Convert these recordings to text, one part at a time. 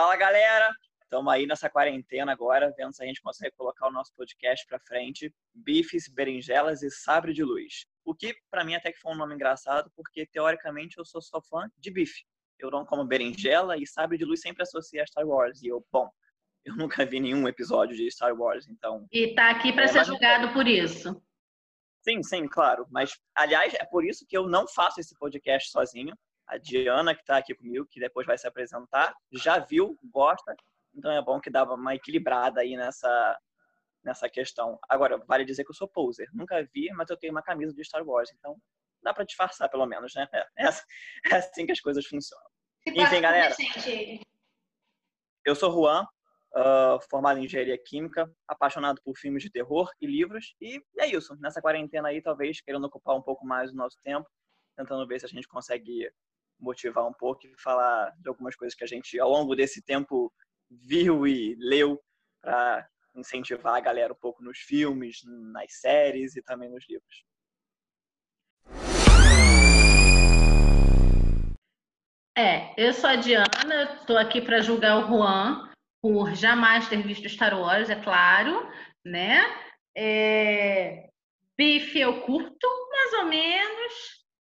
Fala galera, estamos aí nessa quarentena agora, vendo se a gente consegue colocar o nosso podcast para frente. Bifes, berinjelas e sabre de luz. O que para mim até que foi um nome engraçado, porque teoricamente eu sou só fã de bife. Eu não como berinjela e sabre de luz sempre associa a Star Wars. E eu, bom, eu nunca vi nenhum episódio de Star Wars, então. E tá aqui para é, ser julgado por isso. Sim, sim, claro. Mas, aliás, é por isso que eu não faço esse podcast sozinho. A Diana, que está aqui comigo, que depois vai se apresentar, já viu, gosta. Então é bom que dava uma equilibrada aí nessa, nessa questão. Agora, vale dizer que eu sou poser. Nunca vi, mas eu tenho uma camisa de Star Wars. Então dá para disfarçar, pelo menos, né? É, é, é assim que as coisas funcionam. Enfim, galera. Eu sou Juan, uh, formado em engenharia química, apaixonado por filmes de terror e livros. E é isso. Nessa quarentena aí, talvez querendo ocupar um pouco mais o nosso tempo, tentando ver se a gente consegue motivar um pouco e falar de algumas coisas que a gente, ao longo desse tempo, viu e leu para incentivar a galera um pouco nos filmes, nas séries e também nos livros. É, eu sou a Diana, estou aqui para julgar o Juan por jamais ter visto Star Wars, é claro, né? É... Bife eu curto, mais ou menos.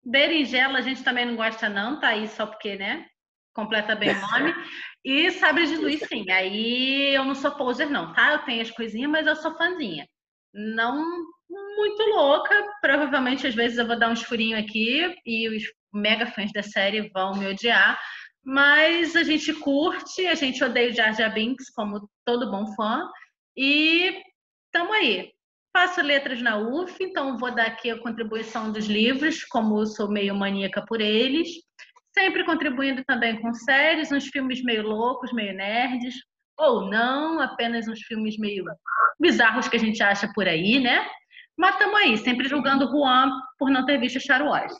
Berinjela a gente também não gosta não, tá aí só porque, né? Completa bem o nome. E Sabre de Luz, sim. Aí eu não sou poser não, tá? Eu tenho as coisinhas, mas eu sou fãzinha. Não muito louca, provavelmente às vezes eu vou dar uns furinhos aqui e os mega fãs da série vão me odiar, mas a gente curte, a gente odeia o Jar Jar Binks, como todo bom fã, e estamos aí. Faço letras na UF, então vou dar aqui a contribuição dos livros, como sou meio maníaca por eles. Sempre contribuindo também com séries, uns filmes meio loucos, meio nerds, ou não, apenas uns filmes meio bizarros que a gente acha por aí, né? Mas estamos aí, sempre julgando Juan por não ter visto Star Wars.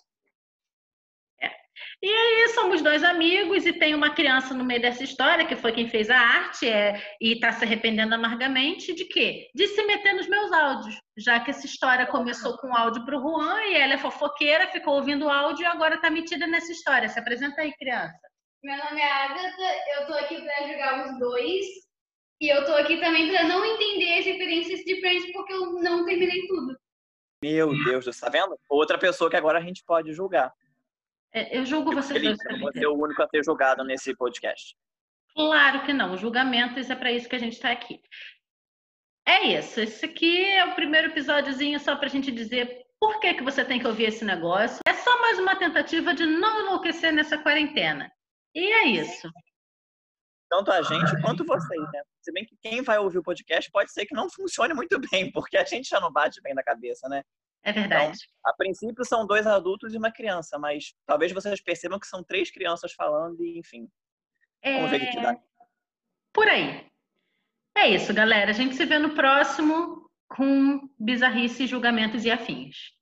E aí somos dois amigos e tem uma criança no meio dessa história, que foi quem fez a arte, é, e está se arrependendo amargamente de quê? De se meter nos meus áudios. Já que essa história começou com áudio para o Juan e ela é fofoqueira, ficou ouvindo o áudio e agora está metida nessa história. Se apresenta aí, criança. Meu nome é Agatha, eu estou aqui para jogar os dois. E eu estou aqui também para não entender as referências de Friends porque eu não terminei tudo. Meu Deus, tá vendo? Outra pessoa que agora a gente pode julgar. É, eu julgo vocês dois. Você é o único a ser julgado nesse podcast. Claro que não. Julgamentos é para isso que a gente está aqui. É isso. Esse aqui é o primeiro episódiozinho só para a gente dizer por que, que você tem que ouvir esse negócio. É só mais uma tentativa de não enlouquecer nessa quarentena. E é isso. Tanto a gente quanto vocês, né? Se bem que quem vai ouvir o podcast pode ser que não funcione muito bem, porque a gente já não bate bem na cabeça, né? É verdade. Então, a princípio são dois adultos e uma criança, mas talvez vocês percebam que são três crianças falando e, enfim. É... Vamos ver o que dá. Por aí. É isso, galera. A gente se vê no próximo com bizarrice, julgamentos e afins.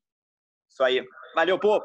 Isso aí. Valeu, povo!